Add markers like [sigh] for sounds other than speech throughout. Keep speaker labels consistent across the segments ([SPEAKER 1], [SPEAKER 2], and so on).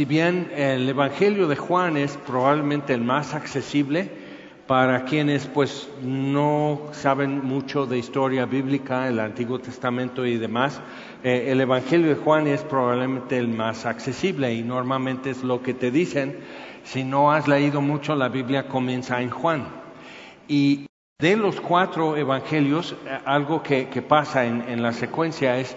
[SPEAKER 1] si bien el Evangelio de Juan es probablemente el más accesible para quienes pues no saben mucho de historia bíblica, el Antiguo Testamento y demás, eh, el Evangelio de Juan es probablemente el más accesible y normalmente es lo que te dicen. Si no has leído mucho, la Biblia comienza en Juan. Y de los cuatro evangelios, eh, algo que, pasa en la secuencia es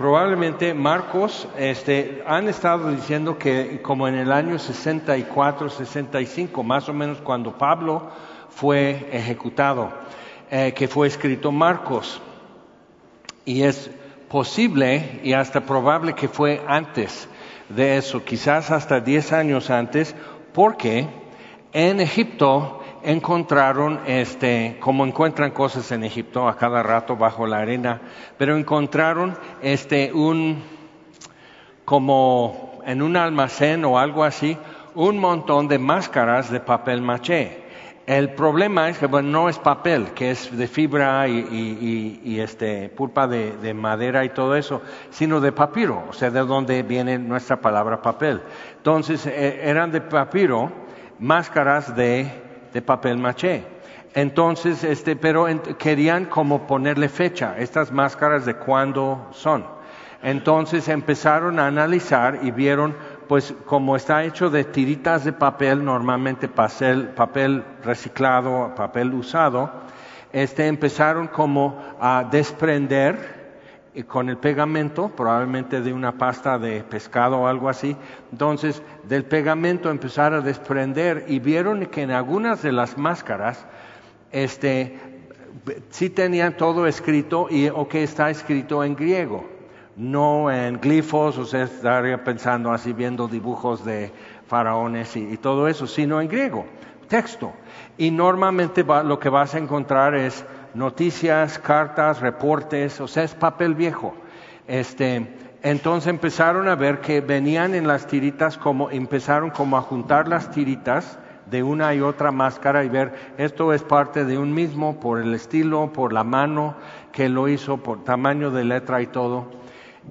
[SPEAKER 1] probablemente Marcos este, han estado diciendo que como en el año 64, 65, más o menos cuando Pablo fue ejecutado, eh, que fue escrito Marcos. Y es posible y hasta probable que fue antes de eso, quizás hasta 10 años antes, porque en Egipto encontraron, este, como encuentran cosas en Egipto a cada rato bajo la arena, pero encontraron este, un, como en un almacén o algo así, un montón de máscaras de papel maché. El problema es que bueno, no es papel, que es de fibra y, este, pulpa de, de, madera y todo eso, sino de papiro, o sea, de donde viene nuestra palabra papel. Entonces, eh, eran de papiro, máscaras de de papel maché. Entonces, este, pero querían como ponerle fecha, estas máscaras de cuándo son. Entonces empezaron a analizar y vieron, pues como está hecho de tiritas de papel, normalmente papel, papel reciclado, papel usado, este, empezaron como a desprender con el pegamento, probablemente de una pasta de pescado o algo así. Entonces, del pegamento empezar a desprender y vieron que en algunas de las máscaras, este, sí tenían todo escrito y o que está escrito en griego, no en glifos, o sea, estaría pensando así viendo dibujos de faraones y, todo eso, sino en griego, texto. Y normalmente lo que vas a encontrar es noticias, cartas, reportes, o sea, es papel viejo. Este, entonces empezaron a ver que venían en las tiritas como, empezaron como a juntar las tiritas de una y otra máscara y ver esto es parte de un mismo por el estilo, por la mano que lo hizo, por tamaño de letra y todo.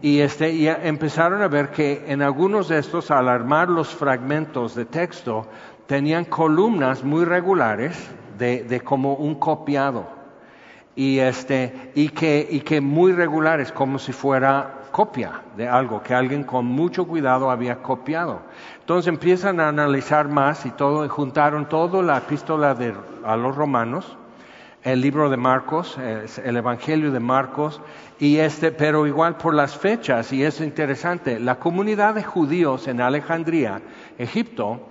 [SPEAKER 1] Y, este, y empezaron a ver que en algunos de estos, al armar los fragmentos de texto, tenían columnas muy regulares de, de como un copiado y, este, y, que, y que muy regulares, como si fuera copia de algo que alguien con mucho cuidado había copiado. Entonces empiezan a analizar más y todo, y juntaron toda la epístola de, a los romanos, el libro de Marcos, el Evangelio de Marcos, y este, pero igual por las fechas, y es interesante, la comunidad de judíos en Alejandría, Egipto,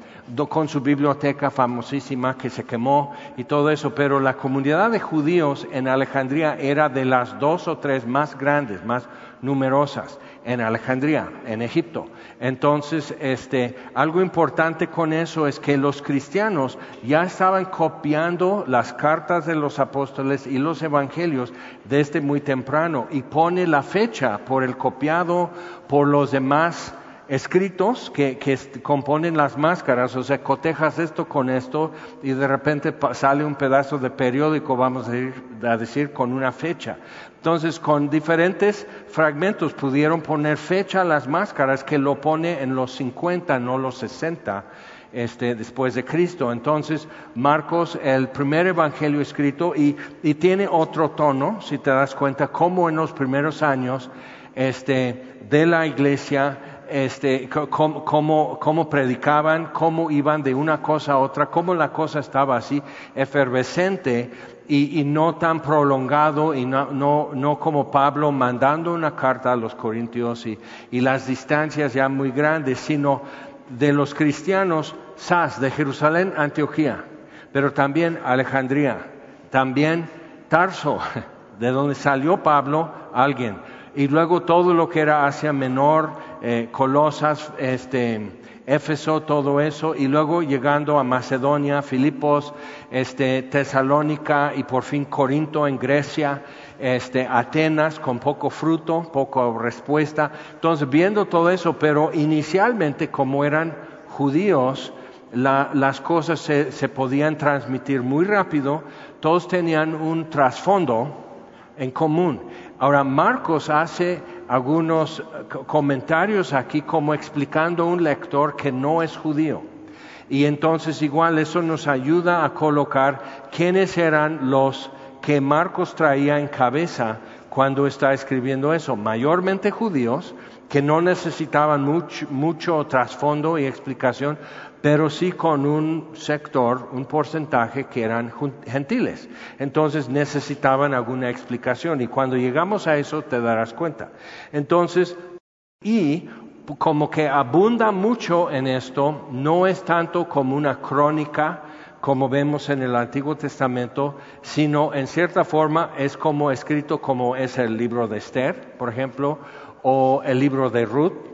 [SPEAKER 1] con su biblioteca famosísima que se quemó y todo eso, pero la comunidad de judíos en Alejandría era de las dos o tres más grandes, más numerosas en Alejandría, en Egipto. Entonces, este, algo importante con eso es que los cristianos ya estaban copiando las cartas de los apóstoles y los evangelios desde muy temprano y pone la fecha por el copiado, por los demás escritos que, componen las máscaras, o sea, cotejas esto con esto y de repente sale un pedazo de periódico, vamos a decir, con una fecha. Entonces, con diferentes fragmentos pudieron poner fecha a las máscaras que lo pone en los 50, no los 60. Este, después de Cristo. Entonces, Marcos, el primer evangelio escrito, y, y tiene otro tono, si te das cuenta, como en los primeros años este, de la iglesia este, cómo, predicaban, cómo iban de una cosa a otra, cómo la cosa estaba así efervescente y, no tan prolongado y no, no, como Pablo mandando una carta a los corintios y, y las distancias ya muy grandes, sino de los cristianos, Sas, de Jerusalén, Antioquía, pero también Alejandría, también Tarso, [laughs] de donde salió Pablo, alguien, y luego todo lo que era Asia Menor, eh, Colosas, este, Éfeso, todo eso, y luego llegando a Macedonia, Filipos, este, Tesalónica y por fin Corinto en Grecia, este, Atenas con poco fruto, poco respuesta. Entonces, viendo todo eso, pero inicialmente como eran judíos, las cosas se, se podían transmitir muy rápido, todos tenían un trasfondo en común. Ahora, Marcos hace algunos comentarios aquí como explicando a un lector que no es judío. Y entonces igual eso nos ayuda a colocar quiénes eran los que Marcos traía en cabeza cuando está escribiendo eso. Mayormente judíos que no necesitaban mucho, mucho trasfondo y explicación, pero sí con un sector, un porcentaje que eran gentiles. Entonces necesitaban alguna explicación y cuando llegamos a eso te darás cuenta. Entonces, y como que abunda mucho en esto, no es tanto como una crónica, como vemos en el Antiguo Testamento, sino en cierta forma es como escrito como es el libro de Esther, por ejemplo, o el libro de Ruth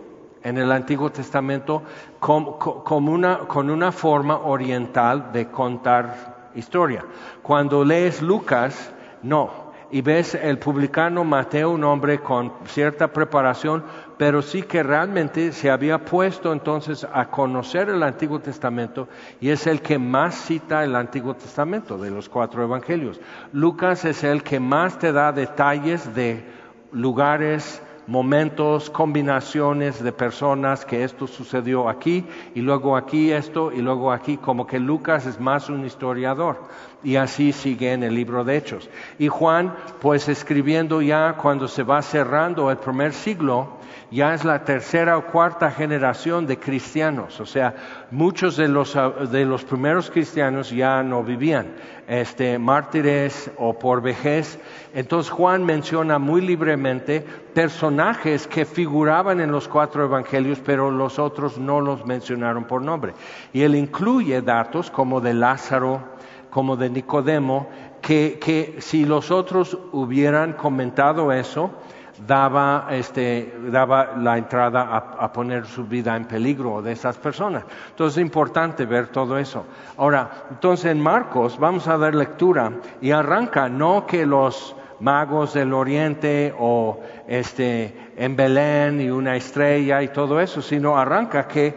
[SPEAKER 1] en el Antiguo Testamento, con, una, con una forma oriental de contar historia. Cuando lees Lucas, no, y ves el publicano Mateo, un hombre con cierta preparación, pero sí que realmente se había puesto entonces a conocer el Antiguo Testamento y es el que más cita el Antiguo Testamento de los cuatro evangelios. Lucas es el que más te da detalles de lugares, momentos, combinaciones de personas que esto sucedió aquí y luego aquí esto y luego aquí, como que Lucas es más un historiador y así sigue en el libro de Hechos. Y Juan, pues escribiendo ya cuando se va cerrando el primer siglo, ya es la tercera o cuarta generación de cristianos, o sea, muchos de los, de los primeros cristianos ya no vivían, este, mártires o por vejez. Entonces Juan menciona muy libremente personajes que figuraban en los cuatro evangelios, pero los otros no los mencionaron por nombre. Y él incluye datos como de Lázaro, como de Nicodemo, que, que si los otros hubieran comentado eso, daba, este, daba la entrada a, poner su vida en peligro de esas personas. Entonces es importante ver todo eso. Ahora, entonces en Marcos vamos a dar lectura y arranca no que los magos del oriente o este, en Belén y una estrella y todo eso, sino arranca que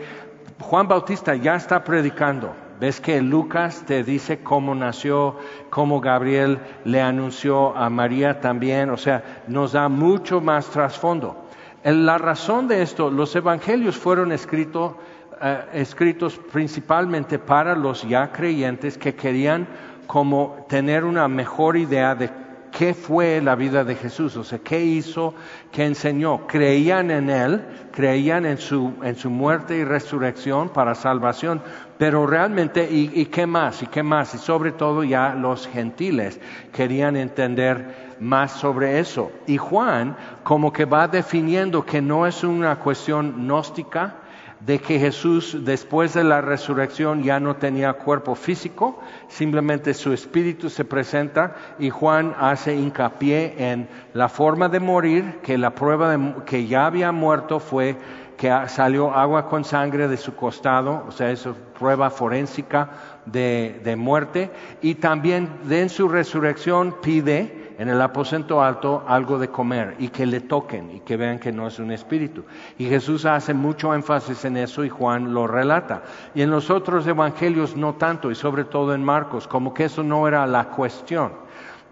[SPEAKER 1] Juan Bautista ya está predicando Ves que Lucas te dice cómo nació, cómo Gabriel le anunció a María también, o sea, nos da mucho más trasfondo. La razón de esto, los evangelios fueron escritos, eh, escritos principalmente para los ya creyentes que querían como tener una mejor idea de qué fue la vida de Jesús, o sea, qué hizo, qué enseñó. Creían en Él, creían en su, en su muerte y resurrección para salvación, pero realmente, ¿y, qué más? ¿Y qué más? Y sobre todo ya los gentiles querían entender más sobre eso. Y Juan como que va definiendo que no es una cuestión gnóstica, de que Jesús después de la resurrección ya no tenía cuerpo físico, simplemente su espíritu se presenta y Juan hace hincapié en la forma de morir, que la prueba de que ya había muerto fue que salió agua con sangre de su costado, o sea, eso prueba forénsica de, de muerte, y también en su resurrección pide en el aposento alto algo de comer y que le toquen y que vean que no es un espíritu. Y Jesús hace mucho énfasis en eso y Juan lo relata. Y en los otros evangelios no tanto, y sobre todo en Marcos, como que eso no era la cuestión.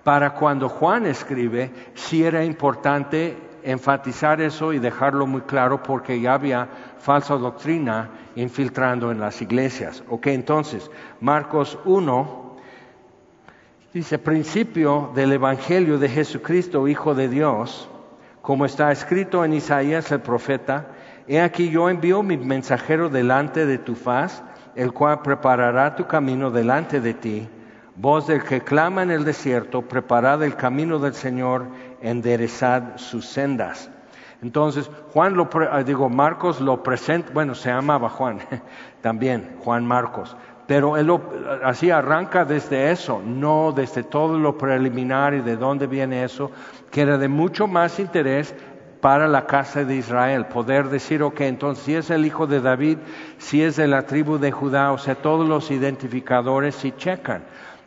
[SPEAKER 1] Para cuando Juan escribe, sí era importante enfatizar eso y dejarlo muy claro porque ya había falsa doctrina infiltrando en las iglesias. Ok, entonces, Marcos 1 dice, principio del Evangelio de Jesucristo, Hijo de Dios, como está escrito en Isaías el profeta, he aquí yo envío mi mensajero delante de tu faz, el cual preparará tu camino delante de ti. Voz del que clama en el desierto, preparad el camino del Señor, enderezad sus sendas. Entonces, Juan lo, ah, digo, Marcos lo presenta, bueno, se llamaba Juan, [laughs] también, Juan Marcos, pero él así arranca desde eso, no desde todo lo preliminar y de dónde viene eso, que era de mucho más interés para la casa de Israel, poder decir, ok, entonces si es el hijo de David, si es de la tribu de Judá, o sea, todos los identificadores si checan.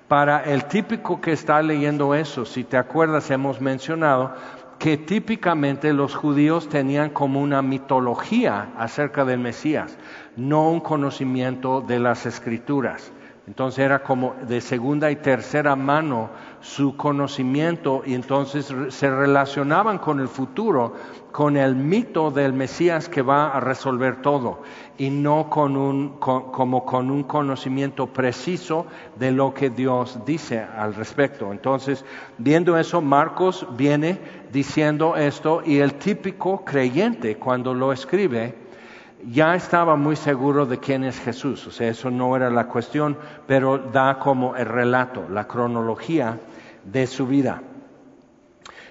[SPEAKER 1] Para el típico que está leyendo eso, si te acuerdas, hemos mencionado que típicamente los judíos tenían como una mitología acerca del Mesías, no un conocimiento de las escrituras. Entonces era como de segunda y tercera mano su conocimiento y entonces se relacionaban con el futuro, con el mito del Mesías que va a resolver todo y no con un, como con un conocimiento preciso de lo que Dios dice al respecto. Entonces, viendo eso, Marcos viene diciendo esto y el típico creyente cuando lo escribe ya estaba muy seguro de quién es Jesús. O sea, eso no era la cuestión, pero da como el relato, la cronología de su vida.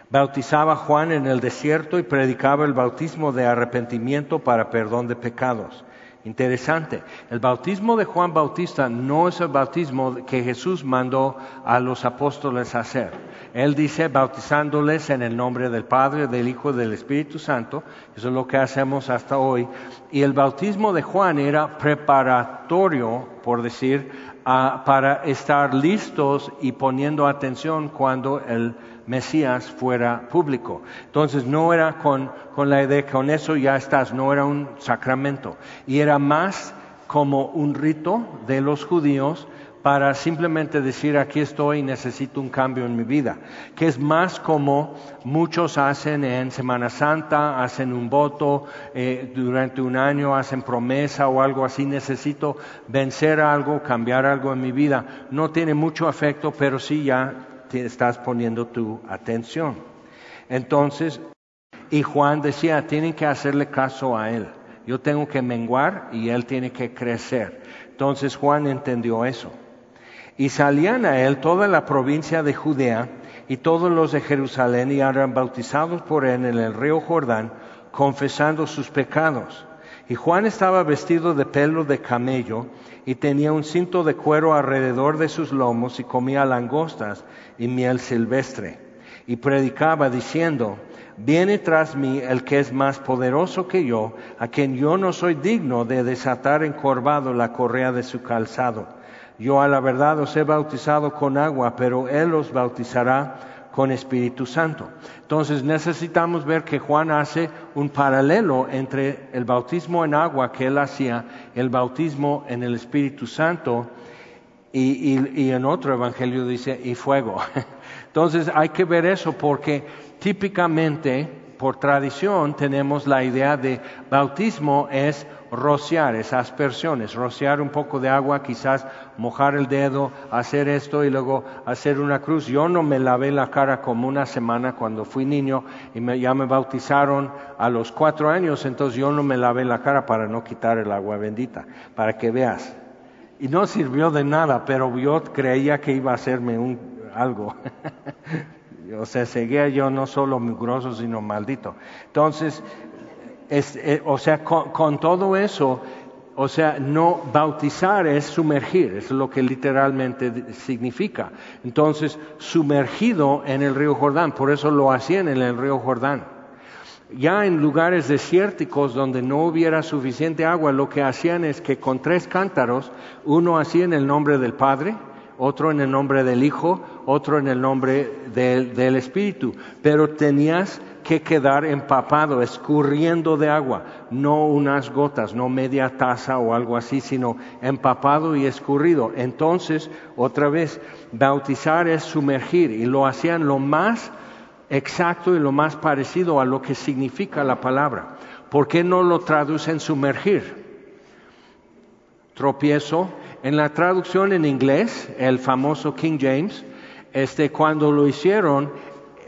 [SPEAKER 1] Bautizaba Juan en el desierto y predicaba el bautismo de arrepentimiento para perdón de pecados. Interesante. El bautismo de Juan Bautista no es el bautismo que Jesús mandó a los apóstoles a hacer. Él dice bautizándoles en el nombre del Padre, del Hijo y del Espíritu Santo. Eso es lo que hacemos hasta hoy. Y el bautismo de Juan era preparatorio, por decir, para estar listos y poniendo atención cuando el Mesías fuera público. Entonces no era con, con la idea que con eso ya estás, no era un sacramento. Y era más como un rito de los judíos para simplemente decir aquí estoy y necesito un cambio en mi vida, que es más como muchos hacen en Semana Santa, hacen un voto eh, durante un año, hacen promesa o algo así, necesito vencer algo, cambiar algo en mi vida. No tiene mucho efecto, pero sí ya estás poniendo tu atención. Entonces, y Juan decía, tienen que hacerle caso a él. Yo tengo que menguar y él tiene que crecer. Entonces Juan entendió eso. Y salían a él toda la provincia de Judea y todos los de Jerusalén y eran bautizados por él en el río Jordán, confesando sus pecados. Y Juan estaba vestido de pelo de camello y tenía un cinto de cuero alrededor de sus lomos y comía langostas y miel silvestre. Y predicaba diciendo, viene tras mí el que es más poderoso que yo, a quien yo no soy digno de desatar encorvado la correa de su calzado. Yo a la verdad os he bautizado con agua, pero Él os bautizará con Espíritu Santo. Entonces necesitamos ver que Juan hace un paralelo entre el bautismo en agua que él hacía, el bautismo en el Espíritu Santo, y, y en otro evangelio dice, y fuego. [laughs] Entonces hay que ver eso porque típicamente, por tradición, tenemos la idea de bautismo es rociar, esas aspersiones, rociar un poco de agua, quizás mojar el dedo, hacer esto y luego hacer una cruz. Yo no me lavé la cara como una semana cuando fui niño y me, ya me bautizaron a los cuatro años, entonces yo no me lavé la cara para no quitar el agua bendita, para que veas. Y no sirvió de nada, pero yo creía que iba a hacerme un, algo. [laughs] o sea, seguía yo no solo mugroso, sino maldito. Entonces, eh, o sea, con, todo eso, o sea, no bautizar es sumergir, es lo que literalmente significa. Entonces, sumergido en el río Jordán, por eso lo hacían en el río Jordán. Ya en lugares desérticos donde no hubiera suficiente agua, lo que hacían es que con tres cántaros, uno hacía en el nombre del Padre, otro en el nombre del Hijo, otro en el nombre del Espíritu, pero tenías que quedar empapado, escurriendo de agua, no unas gotas, no media taza o algo así, sino empapado y escurrido. Entonces, otra vez, bautizar es sumergir y lo hacían lo más exacto y lo más parecido a lo que significa la palabra. ¿Por qué no lo traducen sumergir? Tropiezo. En la traducción en inglés, el famoso King James, este, cuando lo hicieron,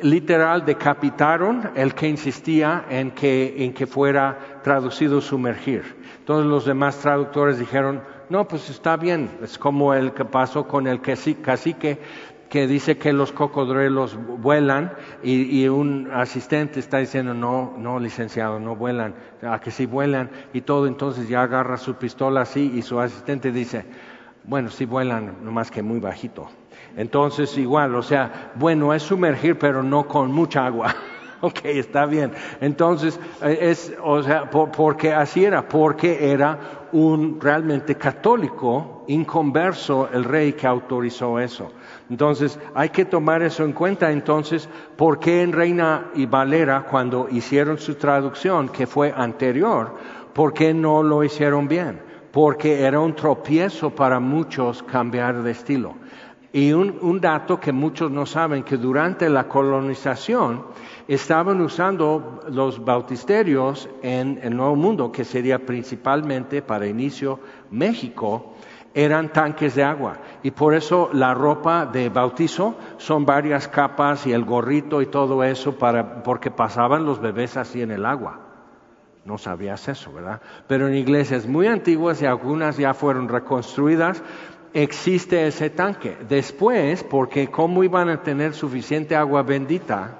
[SPEAKER 1] literal decapitaron el que insistía en que, en que fuera traducido sumergir. Todos los demás traductores dijeron, no, pues está bien, es como el que pasó con el cacique que dice que los cocodrilos vuelan y, y, un asistente está diciendo, no, no, licenciado, no vuelan, a que sí vuelan y todo, entonces ya agarra su pistola así y su asistente dice, bueno, sí vuelan, nomás que muy bajito. Entonces, igual, o sea, bueno, es sumergir, pero no con mucha agua. [laughs] ok, está bien. Entonces, eh, es, o sea, porque así era, porque era un realmente católico, inconverso, el rey que autorizó eso. Entonces, hay que tomar eso en cuenta. Entonces, ¿por qué en Reina y Valera, cuando hicieron su traducción, que fue anterior, por qué no lo hicieron bien? porque era un tropiezo para muchos cambiar de estilo. Y un, dato que muchos no saben, que durante la colonización estaban usando los bautisterios en el Nuevo Mundo, que sería principalmente para inicio México, eran tanques de agua. Y por eso la ropa de bautizo son varias capas y el gorrito y todo eso, para, porque pasaban los bebés así en el agua. No sabías eso, ¿verdad? Pero en iglesias muy antiguas y algunas ya fueron reconstruidas, existe ese tanque. Después, porque cómo iban a tener suficiente agua bendita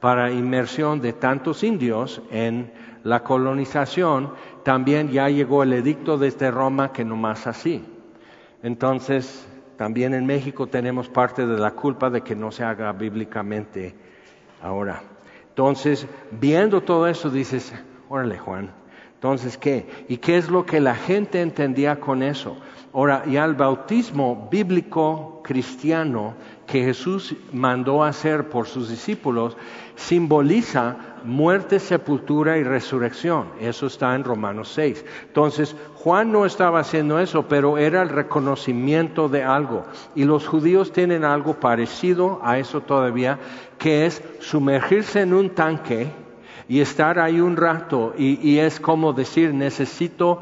[SPEAKER 1] para inmersión de tantos indios en la colonización, también ya llegó el edicto desde Roma que no más así. Entonces, también en México tenemos parte de la culpa de que no se haga bíblicamente ahora. Entonces, viendo todo eso, dices, órale Juan, entonces, ¿qué? ¿Y qué es lo que la gente entendía con eso? Ahora, ya el bautismo bíblico cristiano que Jesús mandó hacer por sus discípulos simboliza muerte, sepultura y resurrección. Eso está en Romanos 6. Entonces, Juan no estaba haciendo eso, pero era el reconocimiento de algo. Y los judíos tienen algo parecido a eso todavía, que es sumergirse en un tanque y estar ahí un rato. Y, es como decir, necesito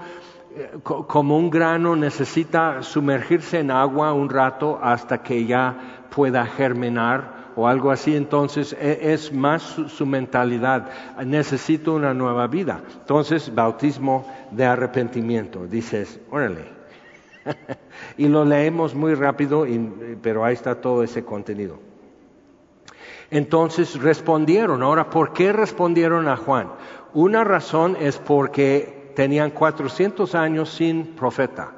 [SPEAKER 1] como un grano necesita sumergirse en agua un rato hasta que ya pueda germinar o algo así, entonces e, es más su, mentalidad, necesito una nueva vida. Entonces, bautismo de arrepentimiento, dices, órale. [laughs] y lo leemos muy rápido, pero ahí está todo ese contenido. Entonces respondieron. Ahora, ¿por qué respondieron a Juan? Una razón es porque tenían 400 años sin profeta.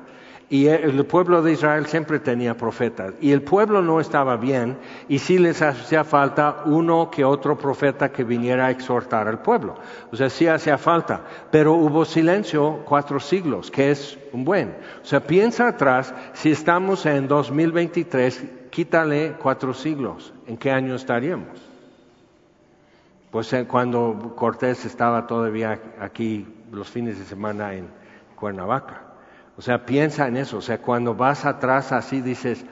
[SPEAKER 1] Y el pueblo de Israel siempre tenía profetas. Y el pueblo no estaba bien y sí les hacía falta uno que otro profeta que viniera a exhortar al pueblo. O sea, sí hacía falta. Pero hubo silencio cuatro siglos, que es un buen. O sea, piensa atrás, si estamos en 2023, quítale cuatro siglos, ¿en qué año estaríamos? Pues eh, cuando Cortés estaba todavía aquí los fines de semana en Cuernavaca. O sea, piensa en eso. O sea, cuando vas atrás así dices,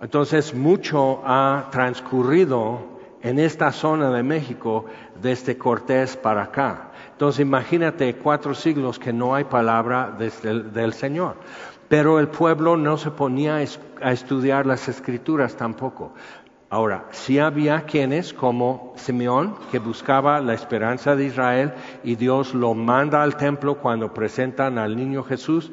[SPEAKER 1] entonces mucho ha transcurrido en esta zona de México desde Cortés para acá. Entonces imagínate cuatro siglos que no hay palabra desde del Señor. Pero el pueblo no se ponía a estudiar las escrituras tampoco. Ahora, sí había quienes como Simeón, que buscaba la esperanza de Israel y Dios lo manda al templo cuando presentan al niño Jesús.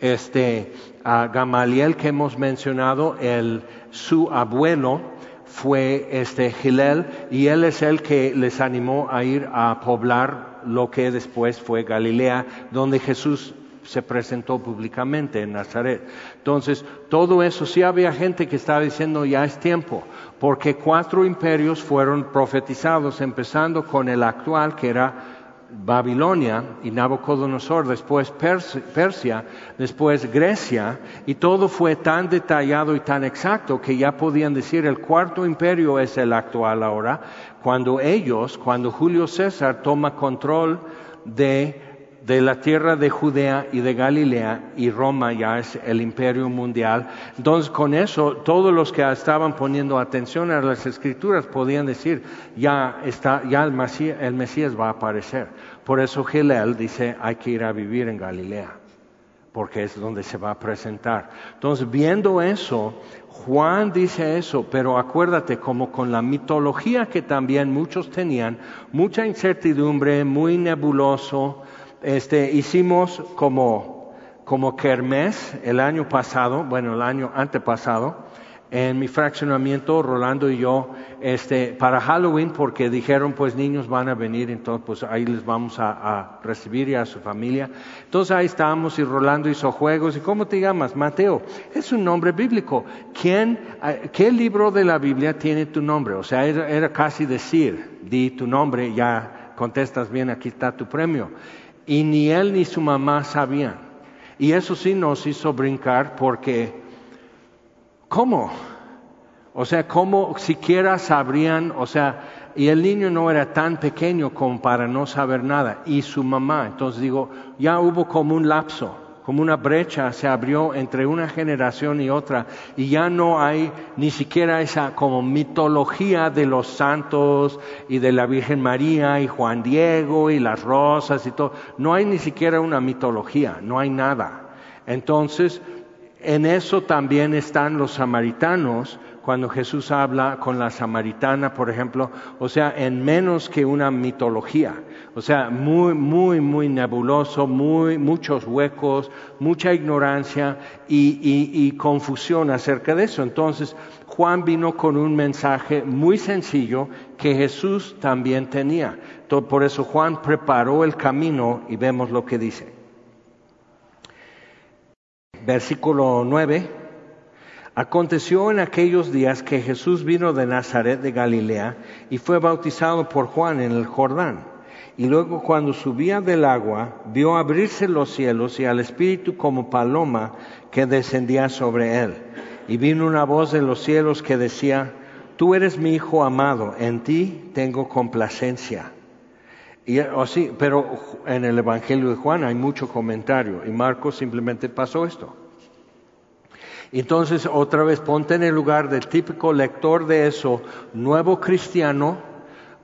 [SPEAKER 1] Este, a Gamaliel que hemos mencionado, el, su abuelo fue este Gilel y él es el que les animó a ir a poblar lo que después fue Galilea, donde Jesús se presentó públicamente en Nazaret. Entonces, todo eso, sí había gente que estaba diciendo ya es tiempo, porque cuatro imperios fueron profetizados, empezando con el actual, que era Babilonia y Nabucodonosor, después Persia, después Grecia, y todo fue tan detallado y tan exacto que ya podían decir el cuarto imperio es el actual ahora, cuando ellos, cuando Julio César toma control de de la tierra de Judea y de Galilea y Roma ya es el imperio mundial. Entonces con eso todos los que estaban poniendo atención a las escrituras podían decir, ya está, ya el Mesías, va a aparecer. Por eso Gilel dice, hay que ir a vivir en Galilea, porque es donde se va a presentar. Entonces viendo eso, Juan dice eso, pero acuérdate, como con la mitología que también muchos tenían, mucha incertidumbre, muy nebuloso, este, hicimos como, como kermés el año pasado, bueno, el año antepasado, en mi fraccionamiento, Rolando y yo, este, para Halloween, porque dijeron, pues niños van a venir, entonces pues ahí les vamos a, recibir y a su familia. Entonces ahí estábamos y Rolando hizo juegos. ¿Y cómo te llamas? Mateo. Es un nombre bíblico. ¿Quién, eh, qué libro de la Biblia tiene tu nombre? O sea, era, era casi decir, di tu nombre, ya contestas bien, aquí está tu premio y ni él ni su mamá sabían. Y eso sí nos hizo brincar porque, ¿cómo? O sea, ¿cómo siquiera sabrían? O sea, y el niño no era tan pequeño como para no saber nada, y su mamá. Entonces digo, ya hubo como un lapso. Como una brecha se abrió entre una generación y otra y ya no hay ni siquiera esa como mitología de los santos y de la Virgen María y Juan Diego y las rosas y todo. No hay ni siquiera una mitología, no hay nada. Entonces, en eso también están los samaritanos cuando Jesús habla con la samaritana, por ejemplo, o sea, en menos que una mitología, o sea, muy, muy, muy nebuloso, muy, muchos huecos, mucha ignorancia y, confusión acerca de eso. Entonces, Juan vino con un mensaje muy sencillo que Jesús también tenía. por eso Juan preparó el camino y vemos lo que dice. Versículo 9. Aconteció en aquellos días que Jesús vino de Nazaret de Galilea y fue bautizado por Juan en el Jordán. Y luego cuando subía del agua, vio abrirse los cielos y al Espíritu como paloma que descendía sobre él. Y vino una voz de los cielos que decía, Tú eres mi Hijo amado, en ti tengo complacencia. Y, o sí, pero en el Evangelio de Juan hay mucho comentario y Marcos simplemente pasó esto. Entonces, otra vez, ponte en el lugar del típico lector de eso, nuevo cristiano,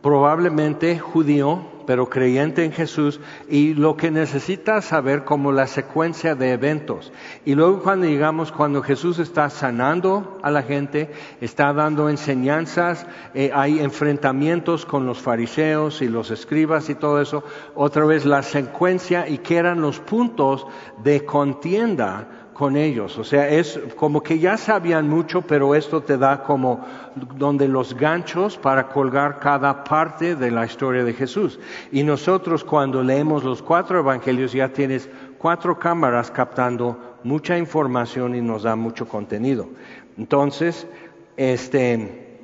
[SPEAKER 1] probablemente judío, pero creyente en Jesús, y lo que necesita saber como la secuencia de eventos. Y luego cuando llegamos, cuando Jesús está sanando a la gente, está dando enseñanzas, eh, hay enfrentamientos con los fariseos y los escribas y todo eso, otra vez la secuencia y que eran los puntos de contienda con ellos. O sea, es como que ya sabían mucho, pero esto te da como donde los ganchos para colgar cada parte de la historia de Jesús. Y nosotros cuando leemos los cuatro evangelios ya tienes cuatro cámaras captando mucha información y nos da mucho contenido. Entonces, este,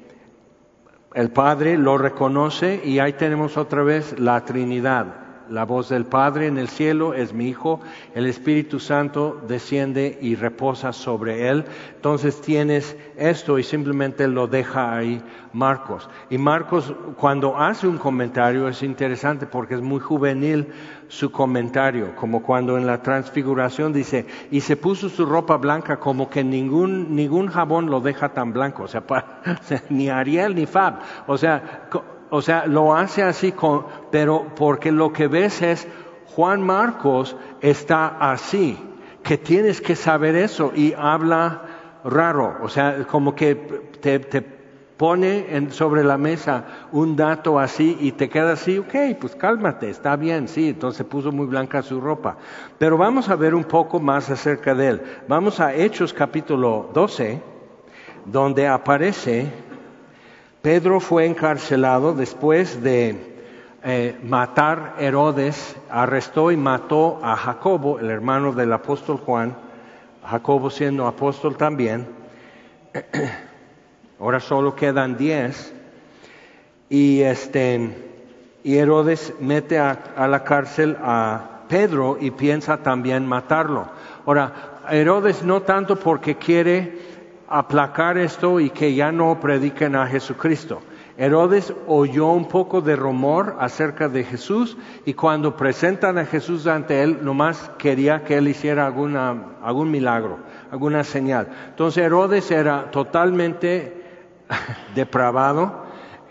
[SPEAKER 1] el Padre lo reconoce y ahí tenemos otra vez la Trinidad la voz del Padre en el cielo es mi Hijo, el Espíritu Santo desciende y reposa sobre él. Entonces tienes esto y simplemente lo deja ahí Marcos. Y Marcos cuando hace un comentario es interesante porque es muy juvenil su comentario, como cuando en la transfiguración dice, y se puso su ropa blanca como que ningún, ningún jabón lo deja tan blanco, o sea, [laughs] [laughs] ni Ariel ni Fab, o sea, o sea, lo hace así, con, pero porque lo que ves es Juan Marcos está así, que tienes que saber eso y habla raro, o sea, como que te, pone sobre la mesa un dato así y te queda así, ok, pues cálmate, está bien, sí, entonces puso muy blanca su ropa. Pero vamos a ver un poco más acerca de él. Vamos a Hechos capítulo 12, donde aparece Pedro fue encarcelado después de eh, matar Herodes, arrestó y mató a Jacobo, el hermano del apóstol Juan, Jacobo siendo apóstol también. [clears throat] Ahora solo quedan diez. Y este y Herodes mete a, a la cárcel a Pedro y piensa también matarlo. Ahora, Herodes no tanto porque quiere aplacar esto y que ya no prediquen a Jesucristo. Herodes oyó un poco de rumor acerca de Jesús y cuando presentan a Jesús ante él, nomás quería que él hiciera alguna, algún milagro, alguna señal. Entonces Herodes era totalmente [laughs] depravado,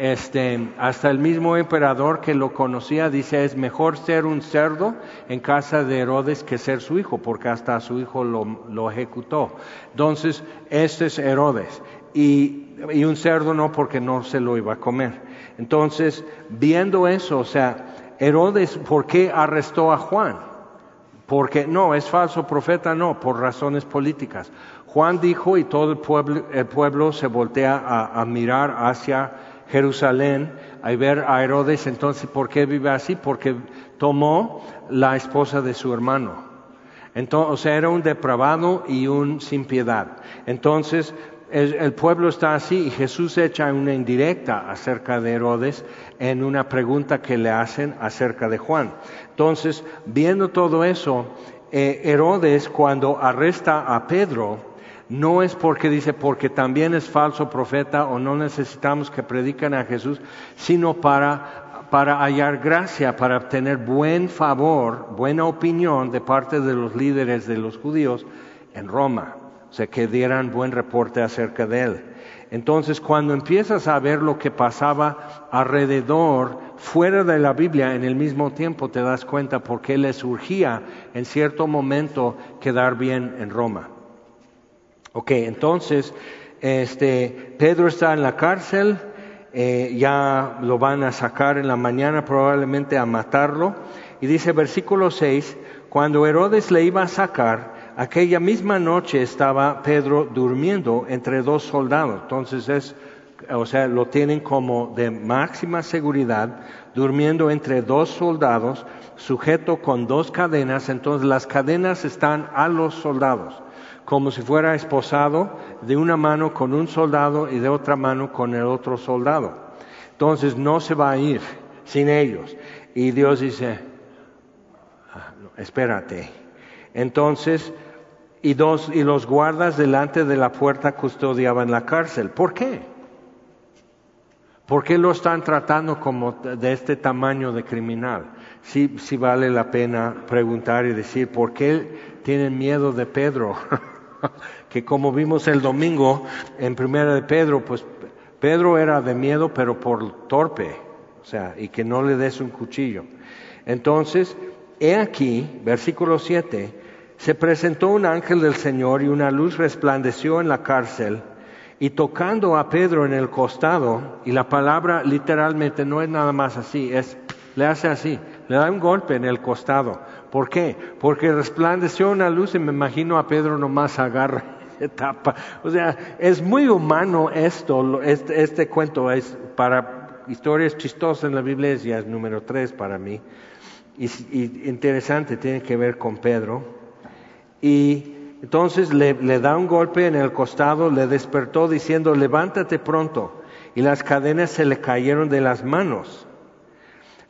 [SPEAKER 1] este, hasta el mismo emperador que lo conocía dice es mejor ser un cerdo en casa de Herodes que ser su hijo, porque hasta su hijo lo, ejecutó. Entonces, este es Herodes. Y, y un cerdo no porque no se lo iba a comer. Entonces, viendo eso, o sea, Herodes, ¿por qué arrestó a Juan? Porque no, es falso profeta, no, por razones políticas. Juan dijo y todo el pueblo, el pueblo se voltea a mirar hacia Jerusalén a ver a Herodes, entonces, ¿por qué vive así? Porque tomó la esposa de su hermano. Entonces, o sea, era un depravado y un sin piedad. Entonces, el, pueblo está así y Jesús echa una indirecta acerca de Herodes en una pregunta que le hacen acerca de Juan. Entonces, viendo todo eso, eh, Herodes cuando arresta a Pedro, no es porque dice, porque también es falso profeta o no necesitamos que prediquen a Jesús, sino para para hallar gracia, para obtener buen favor, buena opinión de parte de los líderes de los judíos en Roma, o sea, que dieran buen reporte acerca de él. Entonces, cuando empiezas a ver lo que pasaba alrededor, fuera de la Biblia, en el mismo tiempo te das cuenta por qué le surgía en cierto momento quedar bien en Roma. Ok, entonces, este, Pedro está en la cárcel, eh, ya lo van a sacar en la mañana probablemente a matarlo. Y dice versículo 6, cuando Herodes le iba a sacar, aquella misma noche estaba Pedro durmiendo entre dos soldados. Entonces es, o sea, lo tienen como de máxima seguridad, durmiendo entre dos soldados, sujeto con dos cadenas. Entonces las cadenas están a los soldados, como si fuera esposado de una mano con un soldado y de otra mano con el otro soldado. Entonces no se va a ir sin ellos. Y Dios dice, ah, espérate. Entonces y, dos, y los guardas delante de la puerta custodiaban la cárcel. ¿Por qué? ¿Por qué lo están tratando como de este tamaño de criminal? Sí, sí vale la pena preguntar y decir, ¿por qué tienen miedo de Pedro? [laughs] [laughs] que como vimos el domingo en primera de Pedro, pues Pedro era de miedo pero por torpe, o sea, y que no le des un cuchillo. Entonces, he aquí, versículo 7, se presentó un ángel del Señor y una luz resplandeció en la cárcel y tocando a Pedro en el costado, y la palabra literalmente no es nada más así, es, le hace así, le da un golpe en el costado. ¿Por qué? Porque resplandeció una luz y me imagino a Pedro nomás agarra [laughs] y tapa. O sea, es muy humano esto, este, este cuento es para historias chistosas en la Biblia, ya es número tres para mí. y interesante, tiene que ver con Pedro. Y entonces le, da un golpe en el costado, le despertó diciendo, levántate pronto. Y las cadenas se le cayeron de las manos.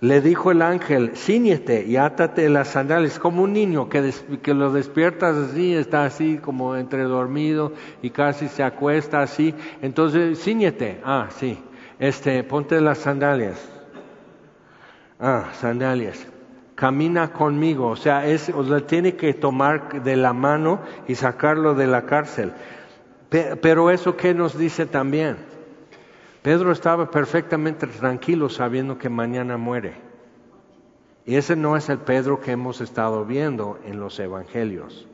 [SPEAKER 1] Le dijo el ángel, ciñete y átate las sandalias, como un niño que, que lo despiertas así, está así como entre dormido y casi se acuesta así. Entonces, ciñete, ah, sí, este, ponte las sandalias. Ah, sandalias camina conmigo, o sea, es, o tiene que tomar de la mano y sacarlo de la cárcel. Pero eso qué nos dice también. Pedro estaba perfectamente tranquilo sabiendo que mañana muere. Y ese no es el Pedro que hemos estado viendo en los evangelios.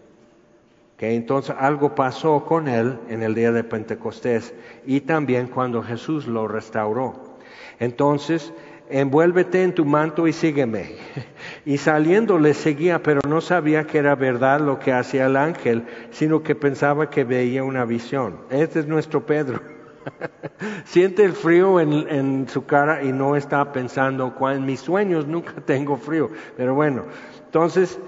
[SPEAKER 1] Que entonces algo pasó con él en el día de Pentecostés y también cuando Jesús lo restauró. Entonces, envuélvete en tu manto y sígueme. [laughs] Y saliendo le seguía, pero no sabía que era verdad lo que hacía el ángel, sino que pensaba que veía una visión. Este es nuestro Pedro. [laughs] Siente el frío en, su cara y no está pensando, en mis sueños nunca [laughs] tengo frío. Pero bueno, entonces,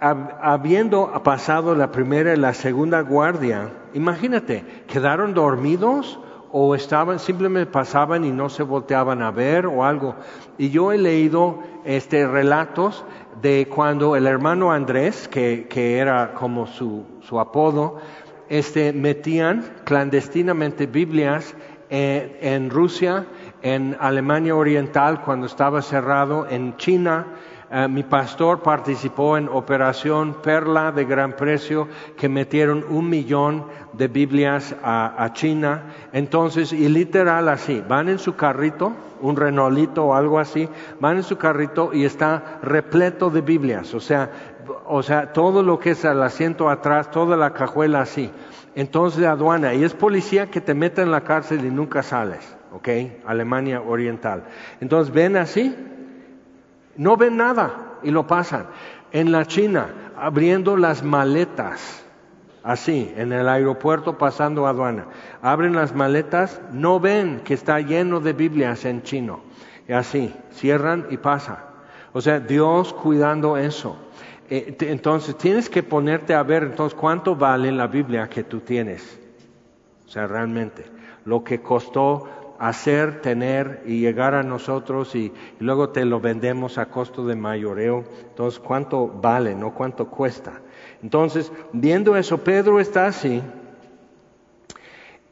[SPEAKER 1] habiendo pasado la primera y la segunda guardia, imagínate, quedaron dormidos o estaban, simplemente pasaban y no se volteaban a ver o algo. Y yo he leído este, relatos de cuando el hermano Andrés, que, era como su apodo, este, metían clandestinamente Biblias eh, en Rusia, en Alemania Oriental cuando estaba cerrado, en China, eh, mi pastor participó en Operación Perla de Gran Precio, que metieron un millón de Biblias a, China. Entonces, y literal así, van en su carrito, un renolito o algo así, van en su carrito y está repleto de Biblias. O sea, o sea, todo lo que es el asiento atrás, toda la cajuela así. Entonces, aduana, y es policía que te mete en la cárcel y nunca sales, ¿ok? Alemania Oriental. Entonces, ven así, no ven nada y lo pasan. En la China, abriendo las maletas, así, en el aeropuerto pasando aduana. Abren las maletas, no ven que está lleno de Biblias en chino. Y así, cierran y pasa. O sea, Dios cuidando eso. Eh, entonces, tienes que ponerte a ver entonces cuánto vale la Biblia que tú tienes. O sea, realmente, lo que costó hacer, tener y llegar a nosotros y, luego te lo vendemos a costo de mayoreo. Entonces, ¿cuánto vale? ¿No cuánto cuesta? Entonces, viendo eso, Pedro está así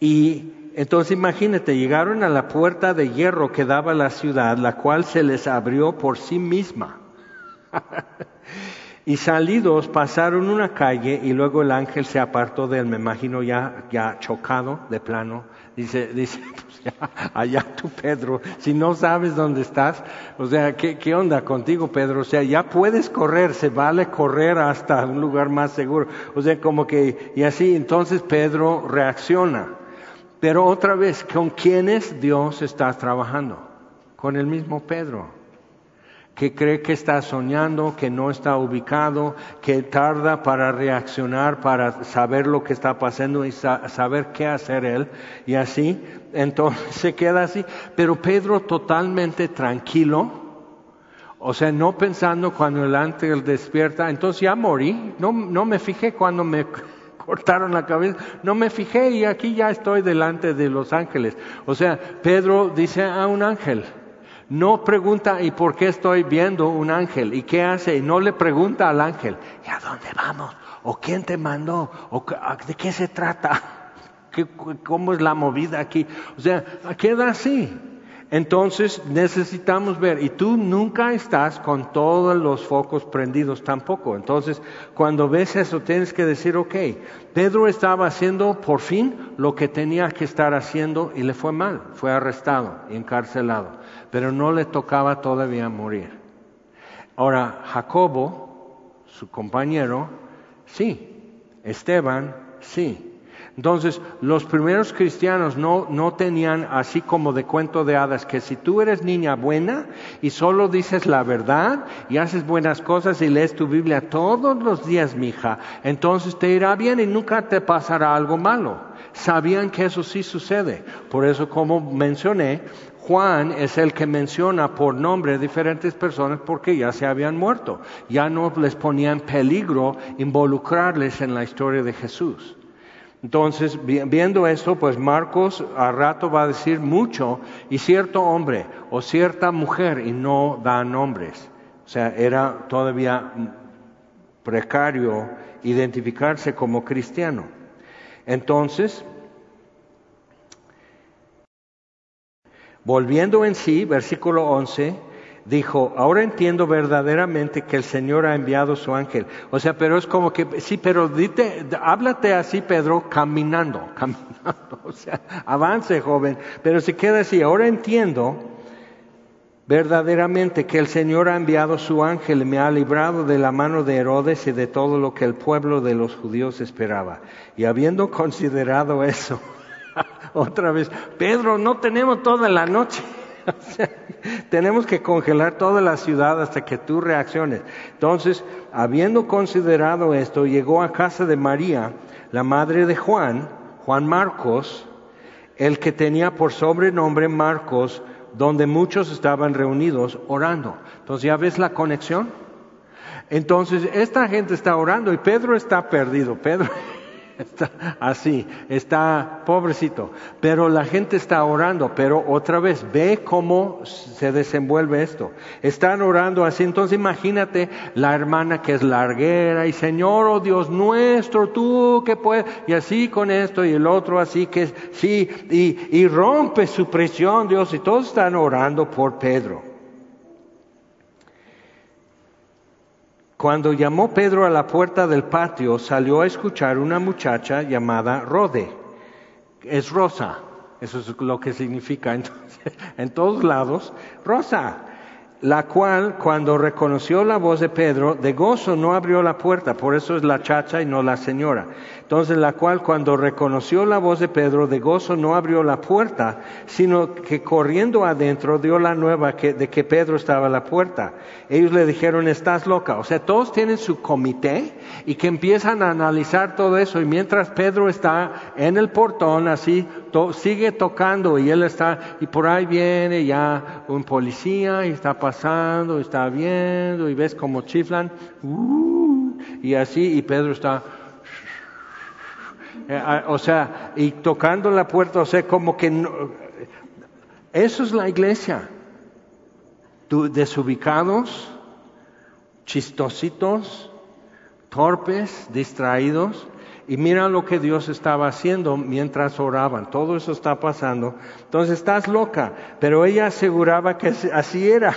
[SPEAKER 1] y entonces imagínate, llegaron a la puerta de hierro que daba la ciudad, la cual se les abrió por sí misma. [laughs] y salidos pasaron una calle y luego el ángel se apartó de él, me imagino ya, ya chocado de plano. Dice, dice, [laughs] pues ya, allá tú Pedro, si no sabes dónde estás, o sea, ¿qué, ¿qué onda contigo Pedro? O sea, ya puedes correr, se vale correr hasta un lugar más seguro. O sea, como que, y así, entonces Pedro reacciona. Pero otra vez, ¿con quiénes Dios está trabajando? Con el mismo Pedro, que cree que está soñando, que no está ubicado, que tarda para reaccionar, para saber lo que está pasando y saber qué hacer él. Y así, entonces [laughs] se queda así. Pero Pedro totalmente tranquilo, o sea, no pensando cuando el ángel despierta, entonces ya morí, no, no me fijé cuando me [laughs] cortaron la cabeza. No me fijé y aquí ya estoy delante de los ángeles. O sea, Pedro dice a un ángel. No pregunta, ¿y por qué estoy viendo un ángel? ¿Y qué hace? Y no le pregunta al ángel, ¿y a dónde vamos? ¿O quién te mandó? ¿O de qué se trata? [laughs] ¿Cómo es la movida aquí? O sea, queda así. Entonces necesitamos ver, y tú nunca estás con todos los focos prendidos tampoco. Entonces, cuando ves eso, tienes que decir, ok, Pedro estaba haciendo por fin lo que tenía que estar haciendo y le fue mal, fue arrestado y encarcelado, pero no le tocaba todavía morir. Ahora, Jacobo, su compañero, sí, Esteban, sí, entonces, los primeros cristianos no, no tenían así como de cuento de hadas, que si tú eres niña buena y solo dices la verdad y haces buenas cosas y lees tu Biblia todos los días, mija, entonces te irá bien y nunca te pasará algo malo. Sabían que eso sí sucede. Por eso, como mencioné, Juan es el que menciona por nombre diferentes personas porque ya se habían muerto. Ya no les ponía en peligro involucrarles en la historia de Jesús. Entonces, viendo esto, pues Marcos a rato va a decir mucho y cierto hombre o cierta mujer y no da nombres. O sea, era todavía precario identificarse como cristiano. Entonces, volviendo en sí, versículo 11, dijo, ahora entiendo verdaderamente que el Señor ha enviado su ángel. O sea, pero es como que, sí, pero dite, háblate así, Pedro, caminando, [laughs] caminando. O sea, avance, joven. Pero se queda así, ahora entiendo verdaderamente que el Señor ha enviado su ángel y me ha librado de la mano de Herodes y de todo lo que el pueblo de los judíos esperaba. Y habiendo considerado eso, [laughs] otra vez, Pedro, no tenemos toda la noche. [laughs] tenemos que congelar toda la ciudad hasta que tú reacciones. Entonces, habiendo considerado esto, llegó a casa de María, la madre de Juan, Juan Marcos, el que tenía por sobrenombre Marcos, donde muchos estaban reunidos orando. Entonces, ¿ya ves la conexión? Entonces, esta gente está orando y Pedro está perdido. Pedro está así, está pobrecito, pero la gente está orando, pero otra vez, ve cómo se desenvuelve esto. Están orando así, entonces imagínate la hermana que es larguera y Señor, oh Dios nuestro, tú que puedes, y así con esto y el otro así que sí, y, y rompe su presión Dios, y todos están orando por Pedro. Cuando llamó Pedro a la puerta del patio, salió a escuchar una muchacha llamada Rode. Es Rosa, eso es lo que significa [laughs] en todos lados. Rosa, la cual cuando reconoció la voz de Pedro, de gozo no abrió la puerta, por eso es la chacha y no la señora. Entonces la cual cuando reconoció la voz de Pedro, de gozo no abrió la puerta, sino que corriendo adentro dio la nueva de que Pedro estaba a la puerta. Ellos le dijeron, estás loca. O sea, todos tienen su comité y que empiezan a analizar todo eso y mientras Pedro está en el portón así, sigue tocando y él está, y por ahí viene ya un policía y está pasando, está viendo y ves como chiflan, uh, y así, y Pedro está, o sea, y tocando la puerta, o sea, como que no, eso es la iglesia, desubicados, chistositos, torpes, distraídos, Y mira lo que Dios estaba haciendo mientras oraban. Todo eso está pasando. Entonces estás loca. Pero ella aseguraba que así era.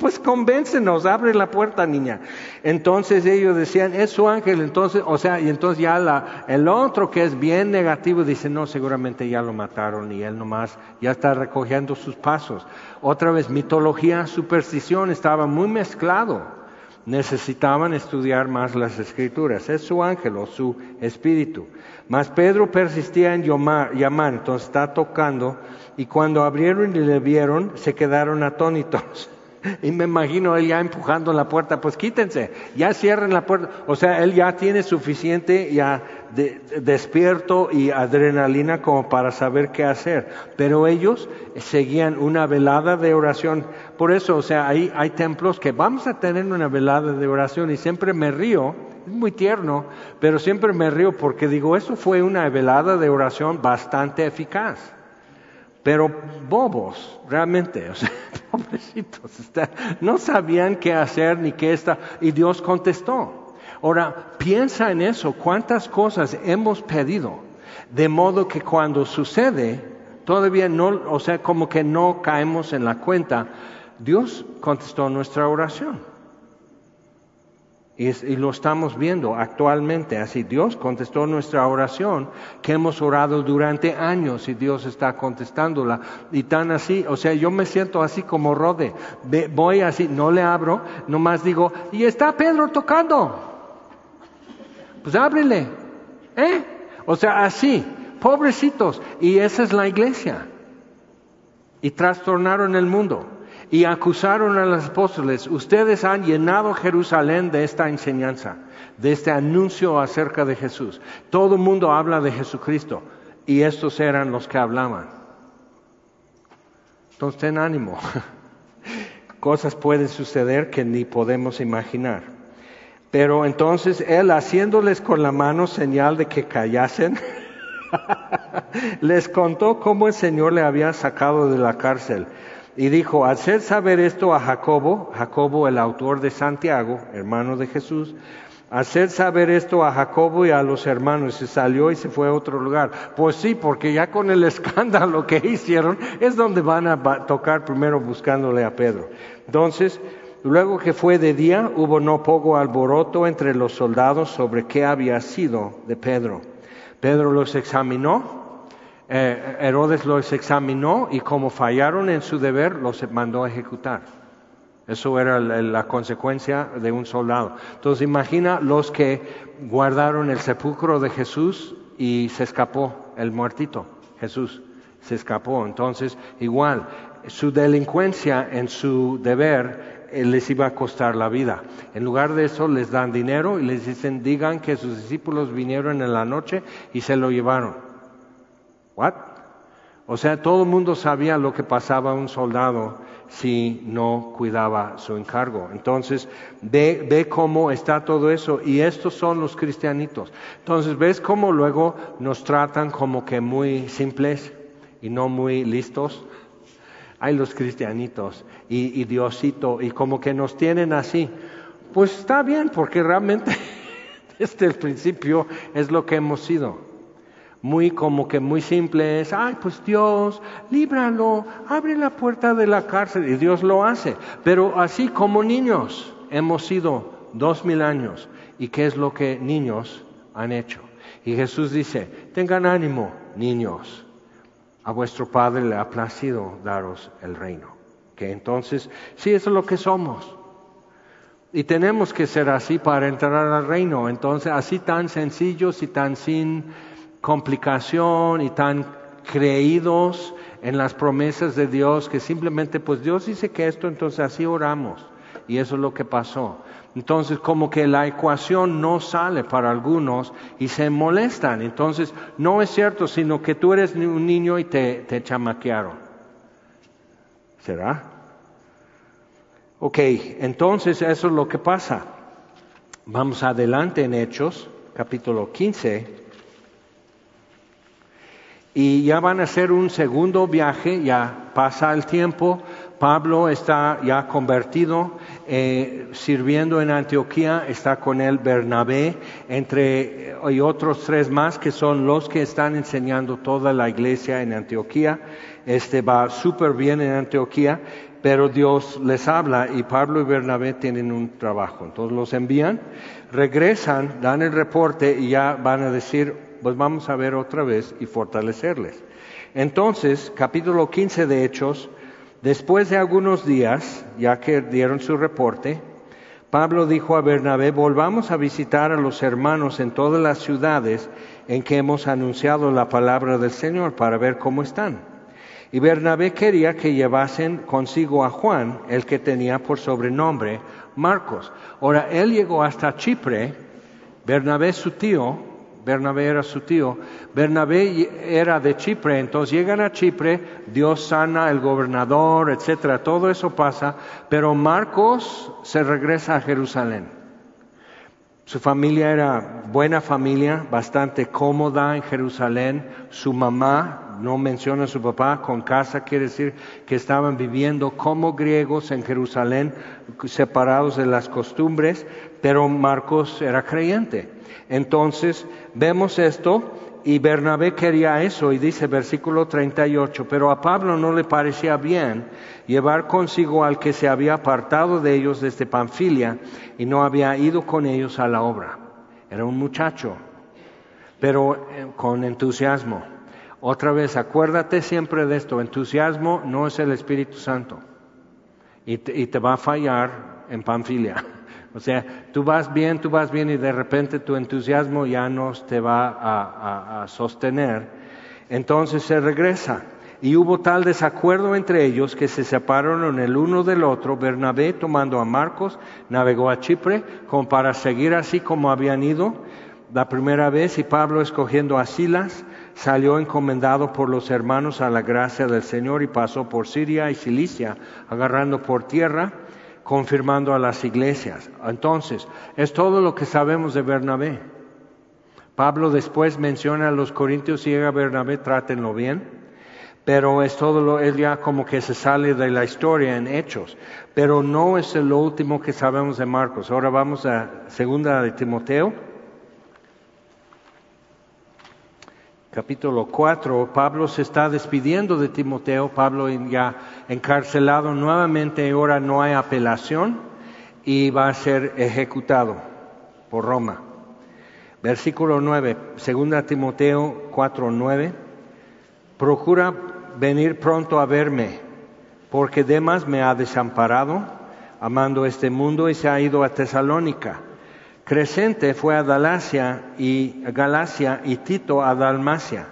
[SPEAKER 1] Pues convéncenos, abre la puerta, niña. Entonces ellos decían, es su ángel. Entonces, o sea, y entonces ya la, el otro que es bien negativo dice, no, seguramente ya lo mataron y él nomás ya está recogiendo sus pasos. Otra vez, mitología, superstición estaba muy mezclado necesitaban estudiar más las escrituras. Es su ángel o su espíritu. Mas Pedro persistía en llamar, entonces está tocando, y cuando abrieron y le vieron, se quedaron atónitos. [laughs] [laughs] Y me imagino él ya empujando la puerta, pues quítense, ya cierren la puerta. O sea, él ya tiene suficiente ya despierto y adrenalina como para saber qué hacer. Pero ellos seguían una velada de oración. Por eso, o sea, hay, hay templos que vamos a tener una velada de oración y siempre me río, es muy tierno, pero siempre me río porque digo, eso fue una velada de oración bastante eficaz pero bobos, realmente, o sea, [laughs] pobrecitos, no sabían qué hacer ni qué está, y Dios contestó. Ahora, piensa en eso, cuántas cosas hemos pedido, de modo que cuando sucede, todavía no, o sea, como que no caemos en la cuenta, Dios contestó nuestra oración. Y, lo estamos viendo actualmente. Así Dios contestó nuestra oración que hemos orado durante años y Dios está contestándola. Y tan así, o sea, yo me siento así como Rode. Voy así, no le abro, nomás digo, y está Pedro tocando. Pues ábrele. ¿Eh? O sea, así, pobrecitos. Y esa es la iglesia. Y trastornaron el mundo y acusaron a los apóstoles, ustedes han llenado Jerusalén de esta enseñanza, de este anuncio acerca de Jesús. Todo el mundo habla de Jesucristo y estos eran los que hablaban. Entonces ten ánimo. [laughs] Cosas pueden suceder que ni podemos imaginar. Pero entonces él haciéndoles con la mano señal de que callasen, [laughs] les contó cómo el Señor le había sacado de la cárcel y dijo, hacer saber esto a Jacobo, Jacobo el autor de Santiago, hermano de Jesús, hacer saber esto a Jacobo y a los hermanos. Se salió y se fue a otro lugar. Pues sí, porque ya con el [laughs] escándalo que hicieron es donde van a tocar primero buscándole a Pedro. Entonces, luego que fue de día, hubo no poco alboroto entre los soldados sobre qué había sido de Pedro. Pedro los examinó eh, Herodes los examinó y como fallaron en su deber, los mandó a ejecutar. Eso era la, consecuencia de un soldado. Entonces imagina los que guardaron el sepulcro de Jesús y se escapó el muertito, Jesús se escapó. Entonces igual, su delincuencia en su deber eh, les iba a costar la vida. En lugar de eso les dan dinero y les dicen, digan que sus discípulos vinieron en la noche y se lo llevaron. ¿What? O sea, todo el mundo sabía lo que pasaba a un soldado si no cuidaba su encargo. Entonces, ve, cómo está todo eso. Y estos son los cristianitos. Entonces, ves cómo luego nos tratan como que muy simples y no muy listos. Hay los cristianitos y Diosito y como que nos tienen así. Pues está bien, porque realmente [laughs] desde el principio es lo que hemos sido muy como que muy simple es, ay, pues Dios, líbralo, abre la puerta de la cárcel y Dios lo hace. Pero así como niños hemos sido dos mil años y qué es lo que niños han hecho. Y Jesús dice, tengan ánimo, niños, a vuestro Padre le ha placido daros el reino. Que entonces, sí, eso es lo que somos. Y tenemos que ser así para entrar al reino. Entonces, así tan sencillos y tan sin complicación y tan creídos en las promesas de Dios que simplemente pues Dios dice que esto, entonces así oramos. Y eso es lo que pasó. Entonces como que la ecuación no sale para algunos y se molestan. Entonces no es cierto, sino que tú eres un niño y te, te chamaquearon. ¿Será? Ok, entonces eso es lo que pasa. Vamos adelante en Hechos, capítulo 15. Y ya van a hacer un segundo viaje, ya pasa el tiempo, Pablo está ya convertido, eh, sirviendo en Antioquía, está con él Bernabé, entre y otros tres más que son los que están enseñando toda la iglesia en Antioquía. Este va súper bien en Antioquía, pero Dios les habla y Pablo y Bernabé tienen un trabajo. Entonces los envían, regresan, dan el reporte y ya van a decir, pues vamos a ver otra vez y fortalecerles. Entonces, capítulo 15 de Hechos, Después de algunos días, ya que dieron su reporte, Pablo dijo a Bernabé, volvamos a visitar a los hermanos en todas las ciudades en que hemos anunciado la palabra del Señor para ver cómo están. Y Bernabé quería que llevasen consigo a Juan, el que tenía por sobrenombre Marcos. Ahora, él llegó hasta Chipre, Bernabé su tío, Bernabé era su tío. Bernabé era de Chipre, entonces llegan a Chipre, Dios sana el gobernador, etcétera, todo eso pasa, pero Marcos se regresa a Jerusalén. Su familia era buena familia, bastante cómoda en Jerusalén. Su mamá, no menciona a su papá, con casa quiere decir que estaban viviendo como griegos en Jerusalén, separados de las costumbres, pero Marcos era creyente. Entonces vemos esto y Bernabé quería eso y dice versículo 38, pero a Pablo no le parecía bien llevar consigo al que se había apartado de ellos desde Panfilia y no había ido con ellos a la obra. Era un muchacho, pero eh, con entusiasmo. Otra vez, acuérdate siempre de esto, entusiasmo no es el Espíritu Santo y te, va a fallar en Panfilia. O sea, tú vas bien, tú vas bien y de repente tu entusiasmo ya no te va a, sostener. Entonces se regresa. Y hubo tal desacuerdo entre ellos que se separaron el uno del otro. Bernabé, tomando a Marcos, navegó a Chipre como para seguir así como habían ido la primera vez y Pablo, escogiendo a Silas, salió encomendado por los hermanos a la gracia del Señor y pasó por Siria y Cilicia, agarrando por tierra confirmando a las iglesias. Entonces, es todo lo que sabemos de Bernabé. Pablo después menciona a los corintios llega a Bernabé, trátenlo bien, pero es todo lo, él ya como que se sale de la historia en hechos, pero no es lo último que sabemos de Marcos. Ahora vamos a segunda de Timoteo. capítulo 4, Pablo se está despidiendo de Timoteo, Pablo ya encarcelado nuevamente, ahora no hay apelación y va a ser ejecutado por Roma. Versículo 9, segunda Timoteo 4, 9, procura venir pronto a verme, porque Demas me ha desamparado, amando este mundo y se ha ido a Tesalónica Crescente fue a Galacia y, Galacia y Tito a Dalmacia.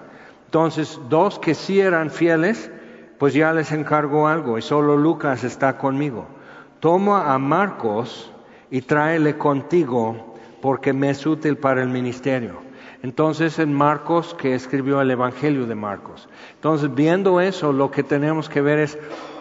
[SPEAKER 1] Entonces, dos que sí eran fieles, pues ya les encargó algo y solo Lucas está conmigo. Toma a Marcos y tráele contigo porque me es útil para el ministerio. Entonces en Marcos que escribió el Evangelio de Marcos. Entonces viendo eso lo que tenemos que ver es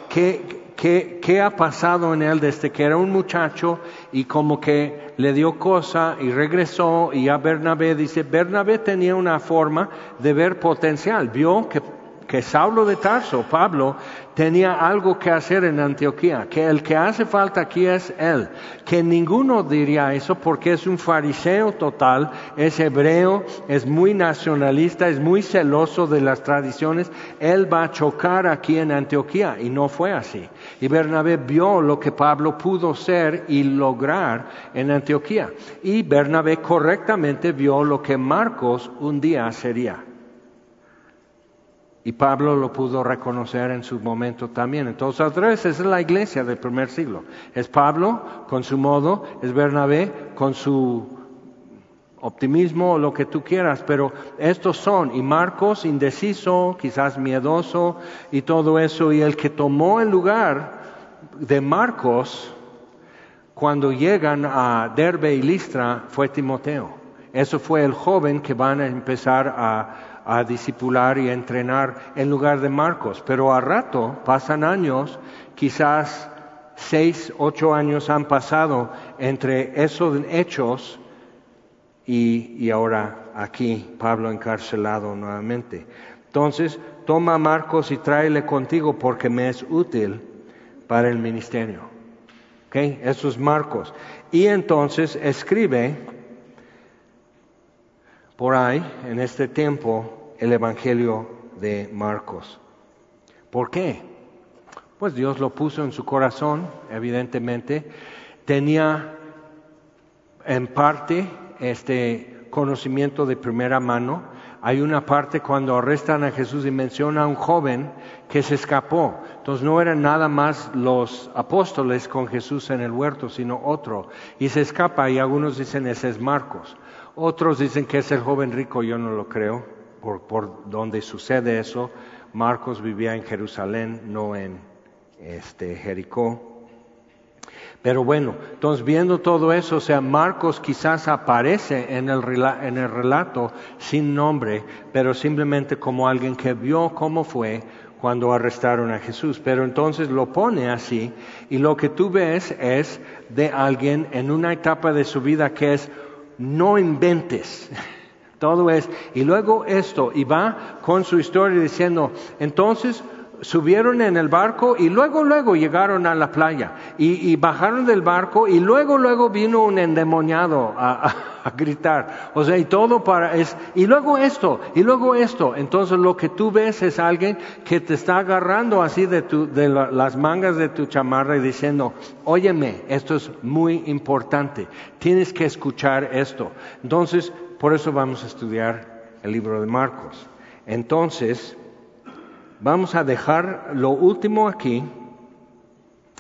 [SPEAKER 1] qué, ¿Qué, ¿Qué, ha pasado en él desde que era un muchacho y como que le dio cosa y regresó y a Bernabé dice, Bernabé tenía una forma de ver potencial, vio que que Saulo de Tarso, Pablo, tenía algo que hacer en Antioquía, que el que hace falta aquí es él, que ninguno diría eso porque es un fariseo total, es hebreo, es muy nacionalista, es muy celoso de las tradiciones, él va a chocar aquí en Antioquía y no fue así. Y Bernabé vio lo que Pablo pudo ser y lograr en Antioquía. Y Bernabé correctamente vio lo que Marcos un día sería. Y Pablo lo pudo reconocer en su momento también. Entonces, al revés, es la iglesia del primer siglo. Es Pablo con su modo, es Bernabé con su optimismo lo que tú quieras, pero estos son, y Marcos indeciso, quizás miedoso y todo eso, y el que tomó el lugar de Marcos cuando llegan a Derbe y Listra fue Timoteo. Eso fue el joven que van a empezar a a discipular y a entrenar en lugar de Marcos. Pero a rato, pasan años, quizás seis, ocho años han pasado entre esos hechos y, ahora aquí Pablo encarcelado nuevamente. Entonces, toma Marcos y tráele contigo porque me es útil para el ministerio. ¿Ok? Eso es Marcos. Y entonces escribe por ahí, en este tiempo, el Evangelio de Marcos. ¿Por qué? Pues Dios lo puso en su corazón, evidentemente. Tenía en parte este conocimiento de primera mano. Hay una parte cuando arrestan a Jesús y menciona a un joven que se escapó. Entonces no eran nada más los apóstoles con Jesús en el huerto, sino otro. Y se escapa y algunos dicen ese es Marcos. Otros dicen que es el joven rico, yo no lo creo, por, por donde sucede eso. Marcos vivía en Jerusalén, no en este, Jericó. Pero bueno, entonces viendo todo eso, o sea, Marcos quizás aparece en el, en el relato sin nombre, pero simplemente como alguien que vio cómo fue cuando arrestaron a Jesús. Pero entonces lo pone así y lo que tú ves es de alguien en una etapa de su vida que es no inventes. [laughs] Todo es, y luego esto, y va con su historia diciendo, entonces subieron en el barco y luego, luego llegaron a la playa y, bajaron del barco y luego, luego vino un endemoniado a, gritar. O sea, y todo para, es, y luego esto, y luego esto. Entonces lo que tú ves es alguien que te está agarrando así de, tu, de las mangas de tu chamarra y diciendo, óyeme, esto es muy importante, tienes que escuchar esto. Entonces, por eso vamos a estudiar el libro de Marcos. Entonces, Vamos a dejar lo último aquí,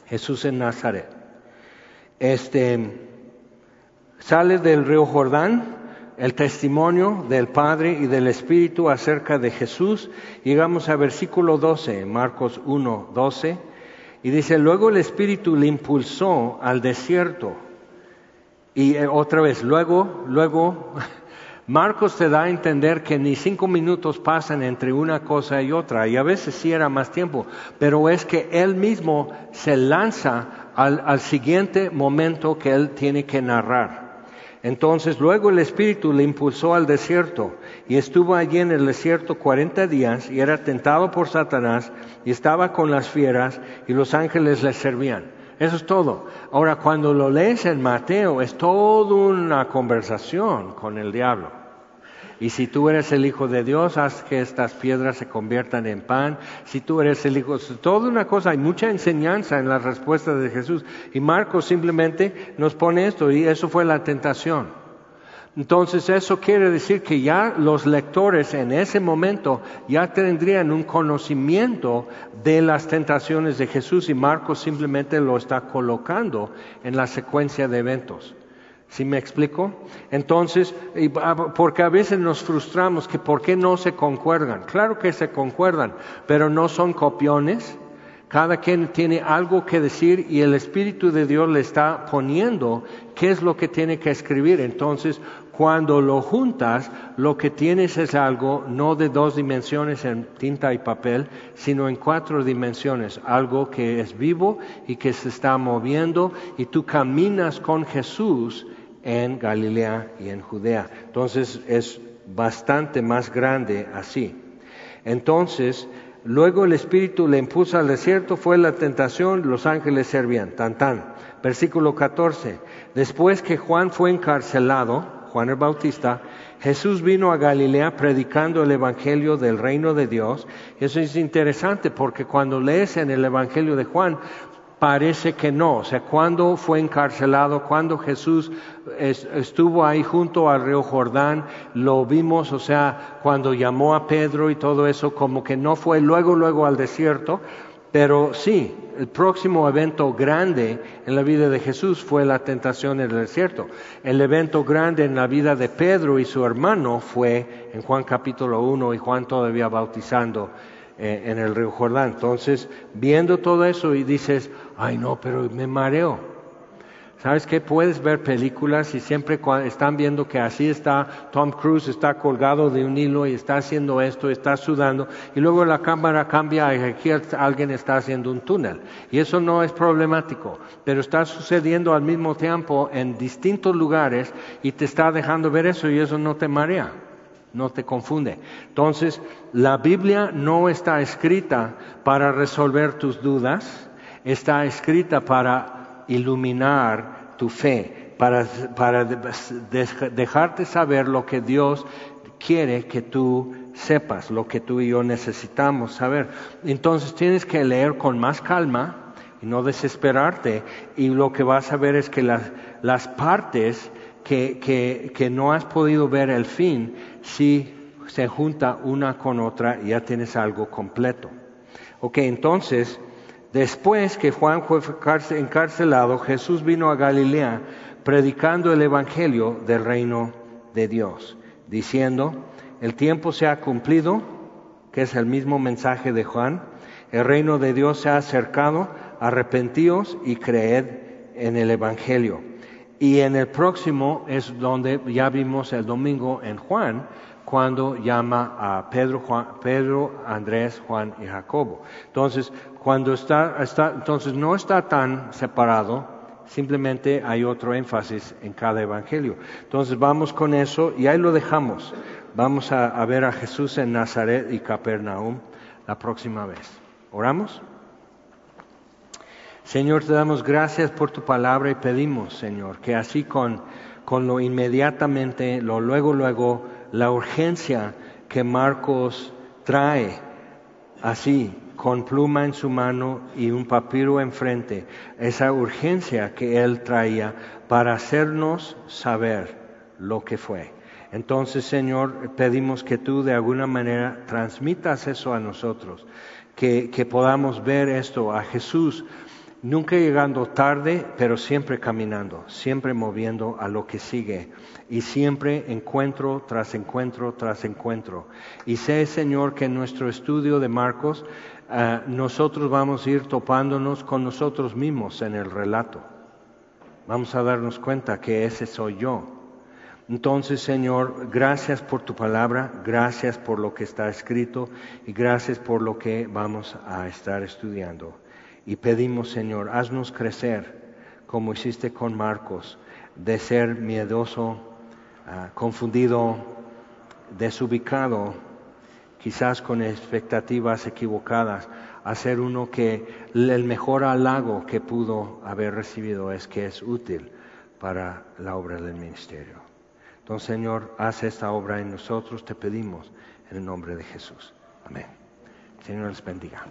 [SPEAKER 1] Jesús en Nazaret. Este sale del río Jordán el testimonio del Padre y del Espíritu acerca de Jesús. Llegamos a versículo 12, Marcos 1, 12, y dice, luego el Espíritu le impulsó al desierto. Y eh, otra vez, luego, luego [laughs] Marcos te da a entender que ni cinco minutos pasan entre una cosa y otra, y a veces sí era más tiempo, pero es que él mismo se lanza al, siguiente momento que él tiene que narrar. Entonces luego el Espíritu le impulsó al desierto y estuvo allí en el desierto cuarenta días y era tentado por Satanás y estaba con las fieras y los ángeles le servían. Eso es todo. Ahora, cuando lo lees en Mateo, es toda una conversación con el diablo. Y si tú eres el Hijo de Dios, haz que estas piedras se conviertan en pan. Si tú eres el Hijo, toda una cosa, hay mucha enseñanza en las respuestas de Jesús. Y Marcos simplemente nos pone esto, y eso fue la tentación. Entonces eso quiere decir que ya los lectores en ese momento ya tendrían un conocimiento de las tentaciones de Jesús y Marcos simplemente lo está colocando en la secuencia de eventos. ¿Sí me explico? Entonces, porque a veces nos frustramos que por qué no se concuerdan. Claro que se concuerdan, pero no son copiones. Cada quien tiene algo que decir y el Espíritu de Dios le está poniendo qué es lo que tiene que escribir. Entonces, cuando lo juntas, lo que tienes es algo no de dos dimensiones en tinta y papel, sino en cuatro dimensiones, algo que es vivo y que se está moviendo y tú caminas con Jesús en Galilea y en Judea. Entonces es bastante más grande así. Entonces, luego el Espíritu le impuso al desierto, fue la tentación, los ángeles servían. Tan tan. Versículo 14. Después que Juan fue encarcelado, Juan el Bautista, Jesús vino a Galilea predicando el Evangelio del reino de Dios. Eso es interesante porque cuando lees en el Evangelio de Juan, Parece que no. O sea, cuando fue encarcelado, cuando Jesús estuvo ahí junto al río Jordán, lo vimos, o sea, cuando llamó a Pedro y todo eso, como que no fue luego, luego al desierto, pero sí, el próximo evento grande en la vida de Jesús fue la tentación en el desierto. El evento grande en la vida de Pedro y su hermano fue en Juan capítulo 1 y Juan todavía bautizando eh, en el río Jordán. Entonces, viendo todo eso y dices, ay no, pero me mareo. ¿Sabes qué? Puedes ver películas y siempre están viendo que así está Tom Cruise, está colgado de un hilo y está haciendo esto, está sudando, y luego la cámara cambia y aquí alguien está haciendo un túnel. Y eso no es problemático, pero está sucediendo al mismo tiempo en distintos lugares y te está dejando ver eso y eso no te marea no te confunde. Entonces, la Biblia no está escrita para resolver tus dudas, está escrita para iluminar tu fe, para, para dejarte saber lo que Dios quiere que tú sepas, lo que tú y yo necesitamos saber. Entonces tienes que leer con más calma y no desesperarte y lo que vas a ver es que las, las partes que, que, que no has podido ver el fin, si se junta una con otra ya tienes algo completo. Ok, entonces, después que Juan fue encarcelado, Jesús vino a Galilea predicando el Evangelio del reino de Dios, diciendo, el tiempo se ha cumplido, que es el mismo mensaje de Juan, el reino de Dios se ha acercado, arrepentíos y creed en el Evangelio. Y en el próximo es donde ya vimos el domingo en Juan, cuando llama a Pedro, Juan, Pedro, Andrés, Juan y Jacobo. Entonces, cuando está, está, entonces no está tan separado, simplemente hay otro énfasis en cada evangelio. Entonces vamos con eso y ahí lo dejamos. Vamos a, a ver a Jesús en Nazaret y Capernaum la próxima vez. ¿Oramos? Señor, te damos gracias por tu palabra y pedimos, Señor, que así con, con lo inmediatamente, lo luego, luego, la urgencia que Marcos trae así, con pluma en su mano y un papiro enfrente, esa urgencia que él traía para hacernos saber lo que fue. Entonces, Señor, pedimos que tú de alguna manera transmitas eso a nosotros, que, que podamos ver esto a Jesús nunca llegando tarde, pero siempre caminando, siempre moviendo a lo que sigue y siempre encuentro tras encuentro tras encuentro. Y sé, Señor, que en nuestro estudio de Marcos eh, nosotros vamos a ir topándonos con nosotros mismos en el relato. Vamos a darnos cuenta que ese soy yo. Entonces, Señor, gracias por tu palabra, gracias por lo que está escrito y gracias por lo que vamos a estar estudiando. Y pedimos, Señor, haznos crecer como hiciste con Marcos, de ser miedoso, ah, confundido, desubicado, quizás con expectativas equivocadas, a ser uno que el mejor halago que pudo haber recibido es que es útil para la obra del ministerio. Entonces, Señor, haz esta obra en nosotros, te pedimos, en el nombre de Jesús. Amén. Señor les bendiga.